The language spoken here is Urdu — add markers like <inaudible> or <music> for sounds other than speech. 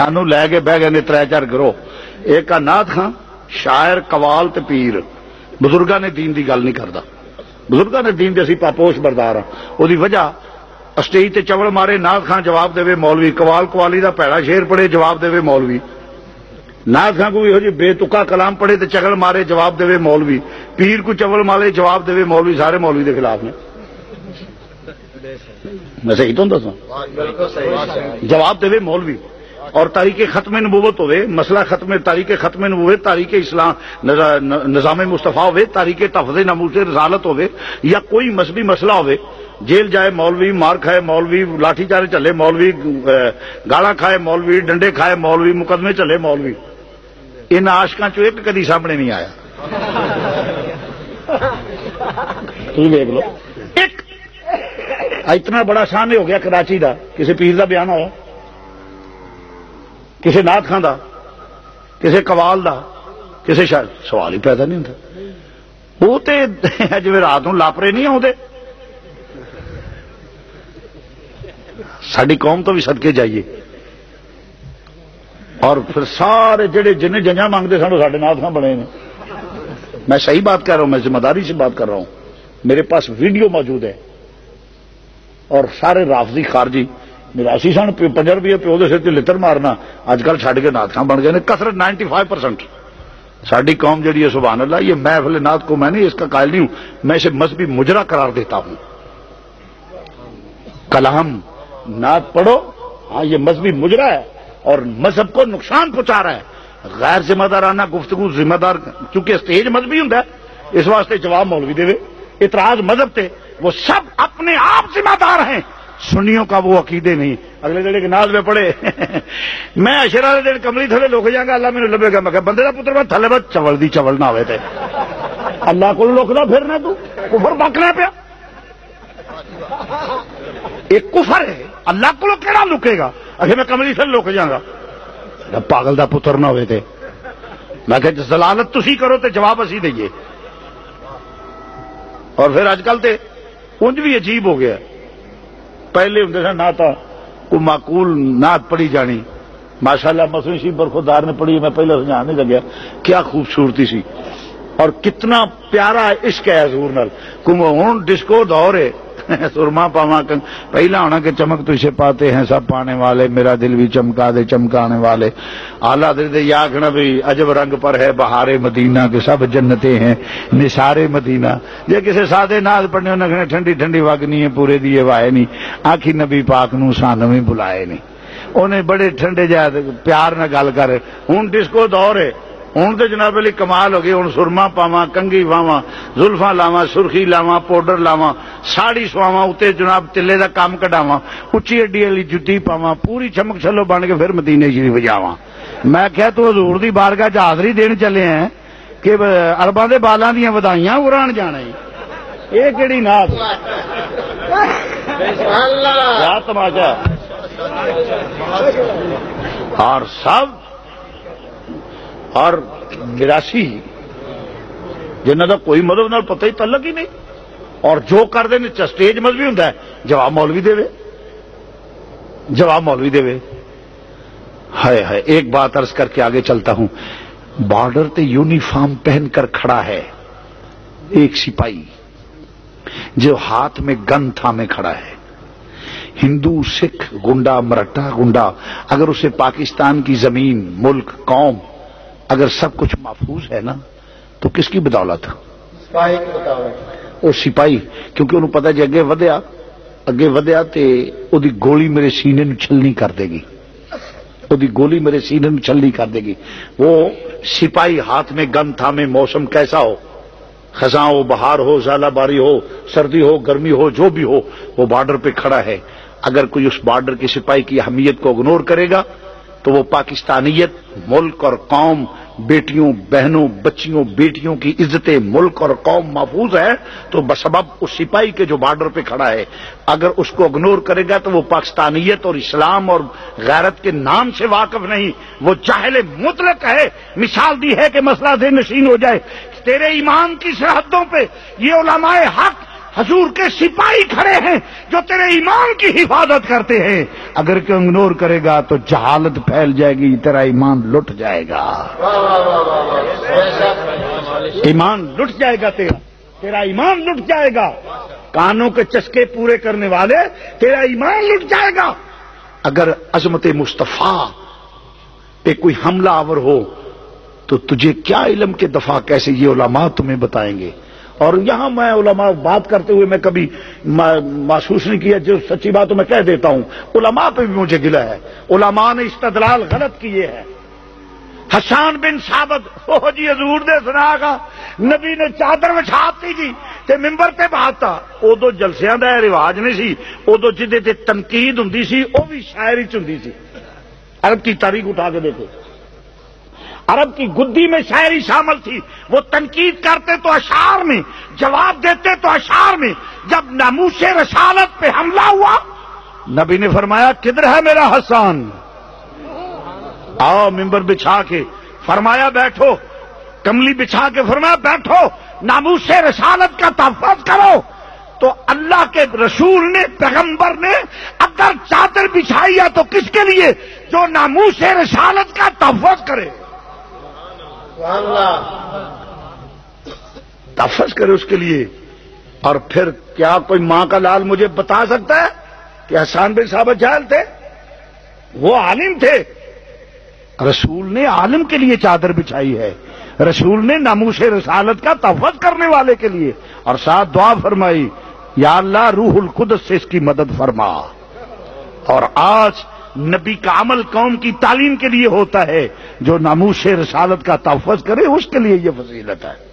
سانو لے کے بہ گئے نے تر چار گروہ۔ ایک نات خان، شاعر قوال تے پیر۔ بزرگاں نے دین دی گل نہیں کردا۔ بزرگاں نے دین دے اسی پاپوش بردار ہاں۔ او وجہ اسٹیج تے چوڑ مارے نات خان جواب دے مولوی۔ قوال قوالی دا پیڑا شیر پڑے جواب دے مولوی۔ نات خان کو جی بے تکا کلام پڑھے تو چگل مارے جواب دے مولوی۔ پیر کو چول مارے جواب دے مولوی، سارے مولوی دے خلاف نے۔ میں صحیح تو دسا جواب دے مولوی۔ اور تاریخ ختم نبوت ہوئے مسئلہ ختم تاریخ ختم نبوت تاریخ اسلام نظام مصطفیٰ ہوئے تاریخ تفظ نموز رسالت ہوئے یا کوئی مذہبی مسئلہ ہوئے جیل جائے مولوی مار کھائے مولوی لاٹھی چارے چلے مولوی گالا کھائے مولوی ڈنڈے کھائے مولوی مقدمے چلے مولوی۔ ان آشکاں چو ایک کدی سامنے نہیں آیا؟ دیکھ لو۔ ایک! اتنا بڑا شان ہو گیا کراچی دا کسی پیر دا بیان ہوا۔ کسی نات خان دا، کسی قوال دا، کسی شاید سوال ہی پیدا نہیں ہوتا وہ تو <laughs> جی رات نو لاپرے نہیں آتے ساری قوم تو بھی سدکے جائیے۔ اور پھر سارے جڑے جن جنجا مانگتے سن سارے نات خان بنے میں صحیح بات کر رہا ہوں، میں ذمہ داری سے بات کر رہا ہوں۔ میرے پاس ویڈیو موجود ہے۔ اور سارے رافضی خارجی نراسی سن پنجر روپیے پیو دے سر لتر مارنا اج کل چڈ کے نات بن گئے کثرت نائنٹی فائیو پرسینٹ ساری قوم جہی ہے سبحان اللہ یہ میں نات کو میں نہیں اس کا قائل نہیں ہوں میں اسے مذہبی مجرا قرار دیتا ہوں کلام نات پڑھو ہاں یہ مذہبی مجرا ہے اور مذہب کو نقصان پہنچا رہا ہے غیر ذمہ دارانہ گفتگو ذمہ دار چونکہ اسٹیج مذہبی ہوں اس واسطے جواب مولوی دے اعتراض مذہب تے وہ سب اپنے آپ ذمہ دار ہیں। سنیوں کا وہ عقیدے نہیں۔ اگلے دن ناز میں پڑے میں اشرا دن کملی تھلے لوک جا گا اللہ میرے لبے گا۔ میں بندے کا پتر میں تھلے بس چول دی چول نہ ہوئے تھے اللہ کو لوکنا پھرنا تو۔ کفر بکنا پیا۔ ایک کفر ہے۔ اللہ کو کہڑا لکے گا؟ اگر میں کملی تھلے لوک جا گا۔ پاگل دا پتر نہ ہوئے تھے میں کہ زلالت تھی کرو تو جواب اسی دئیے۔ اور پھر اج کل تے انج بھی عجیب ہو گیا۔ پہلے ہوں سن، نہ کو معقول نعت پڑھی جانی۔ ماشاء اللہ مسلم شریف برخودار نے پڑھی، میں پہلے سمجھا نہیں لگیا۔ کیا خوبصورتی سی۔ اور کتنا پیارا عشق ہے حضور نال۔ کم ہوں ڈسکو دور ہے۔ <laughs> سرما پاوا پہلا ہونا کہ چمک تجھے پاتے ہیں سب پانے والے، میرا دل بھی چمکا دے، چمکانے والے۔ آلہ دل دے یا آخنا بھی عجب رنگ پر ہے، بہارے مدینہ کے سب جنتے ہیں، نثارے مدینہ۔ جی کسی سادے ناز پڑھنے انہیں ٹھنڈی ٹھنڈی وگنی ہے، پورے دیے وائے نہیں۔ آخی نبی پاک نو سان بھی بلائے نہیں۔ انہیں بڑے ٹھنڈے جا پیار نہ گل کر۔ ہوں ڈسکو دور ہے۔ ہوں تو جناب علی کمال ہو گئی ہوں سرما پاوا کنگی پاوا زلفا لاوا سرخی لاوا پاؤڈر لاوا ساڑی سواوا اتنے جناب تلے کا کام کٹاوا اچھی اڈی والی جتی پاوا پوری چمک چلو بن کے پھر مدینے شریف جاوا میں کیا تو حضور دی بارگاہ چ حاضری دین چلے ہیں کہ ارباں دے بالاں دیاں ودائیاں اڑان جانا یہ کہڑی نات تماشا؟ اور سب اور نراسی جنہ کا کوئی مدد نال پتہ ہی تعلق ہی نہیں۔ اور جو کر دے اسٹیج مذہبی ہوں جواب مولوی دے جواب مولوی دے ہے ہے ایک بات عرض کر کے آگے چلتا ہوں۔ بارڈر تے یونیفارم پہن کر کھڑا ہے۔ ایک سپاہی، جو ہاتھ میں گن تھامے کھڑا ہے۔ ہندو، سکھ، گنڈا، مرٹا، گنڈا۔ اگر اسے پاکستان کی زمین، ملک، قوم اگر سب کچھ محفوظ ہے نا تو کس کی بدولت؟ وہ سپاہی کیونکہ انہوں پتا جی اگے ودیا اگے ودیا تے او دی گولی میرے سینے نو چھلنی کر دے گی۔ او دی گولی میرے سینے نو چھلنی کر دے گی۔ وہ سپاہی ہاتھ میں گن تھا میں موسم کیسا ہو؟ خزاں ہو بہار ہو زالہ باری ہو سردی ہو گرمی ہو جو بھی ہو وہ بارڈر پہ کھڑا ہے۔ اگر کوئی اس بارڈر کی سپاہی کی اہمیت کو اگنور کرے گا تو وہ پاکستانیت، ملک اور قوم، بیٹیوں، بہنوں، بچیوں، بیٹیوں کی عزت ملک اور قوم محفوظ ہے، تو بسبب اس سپاہی کے جو بارڈر پہ کھڑا ہے، اگر اس کو اگنور کرے گا تو وہ پاکستانیت اور اسلام اور غیرت کے نام سے واقف نہیں، وہ چاہے مطلق ہے۔ مثال دی ہے کہ مسئلہ دے نشین ہو جائے۔ تیرے ایمان کی سرحدوں پہ یہ علماء حق حضور کے سپاہی کھڑے ہیں جو تیرے ایمان کی حفاظت کرتے ہیں۔ اگر کوئی اگنور کرے گا تو جہالت پھیل جائے گی، تیرا ایمان لٹ جائے گا۔ ایمان لٹ جائے گا تیرا تیرا ایمان لٹ جائے گا۔ کانوں کے چسکے پورے کرنے والے، تیرا ایمان لٹ جائے گا۔ اگر عظمت مصطفیٰ پہ کوئی حملہ آور ہو، تو تجھے کیا علم کے دفاع کیسے یہ علماء تمہیں بتائیں گے؟ اور یہاں میں علماء بات کرتے ہوئے میں کبھی محسوس نہیں کیا، جو سچی بات میں کہہ دیتا ہوں۔ علماء پہ بھی مجھے گلا ہے۔ علماء نے استدلال غلط کیے ہیں حسان بن سابت او جی حضور دے سنا گا نبی نے چادر وچھاتی جی تے ممبر تے بہتا ادو جلسیاں دا رواج نہیں سی۔ ادو جدے تے تنقید ہوں سی وہ بھی شاعری چ ہوں سی۔ عرب کی تاریخ اٹھا کے دیکھو۔ عرب کی گدی میں شاعری شامل تھی۔ وہ تنقید کرتے تو اشار میں، جواب دیتے تو اشار میں۔ جب ناموس رسالت پہ حملہ ہوا، نبی نے فرمایا، کدھر ہے میرا حسان؟ آؤ ممبر بچھا کے۔ فرمایا، بیٹھو۔ کملی بچھا کے فرمایا، بیٹھو، ناموس رسالت کا تحفظ کرو۔ تو اللہ کے رسول نے، پیغمبر نے اگر چادر بچھائی ہے تو کس کے لیے؟ جو ناموس رسالت کا تحفظ کرے۔ تحفظ کرے اس کے لیے۔ اور پھر کیا کوئی ماں کا لال مجھے بتا سکتا ہے کہ حسان بن صاحب جہل تھے؟ وہ عالم تھے۔ رسول نے عالم کے لیے چادر بچھائی ہے۔ رسول نے ناموس رسالت کا تحفظ کرنے والے کے لیے۔ اور ساتھ دعا فرمائی، یا اللہ روح القدس سے اس کی مدد فرما۔ اور آج نبی کا عمل قوم کی تعلیم کے لیے ہوتا ہے جو ناموش رسالت کا تحفظ کرے، اس کے لیے یہ فضیلت ہے۔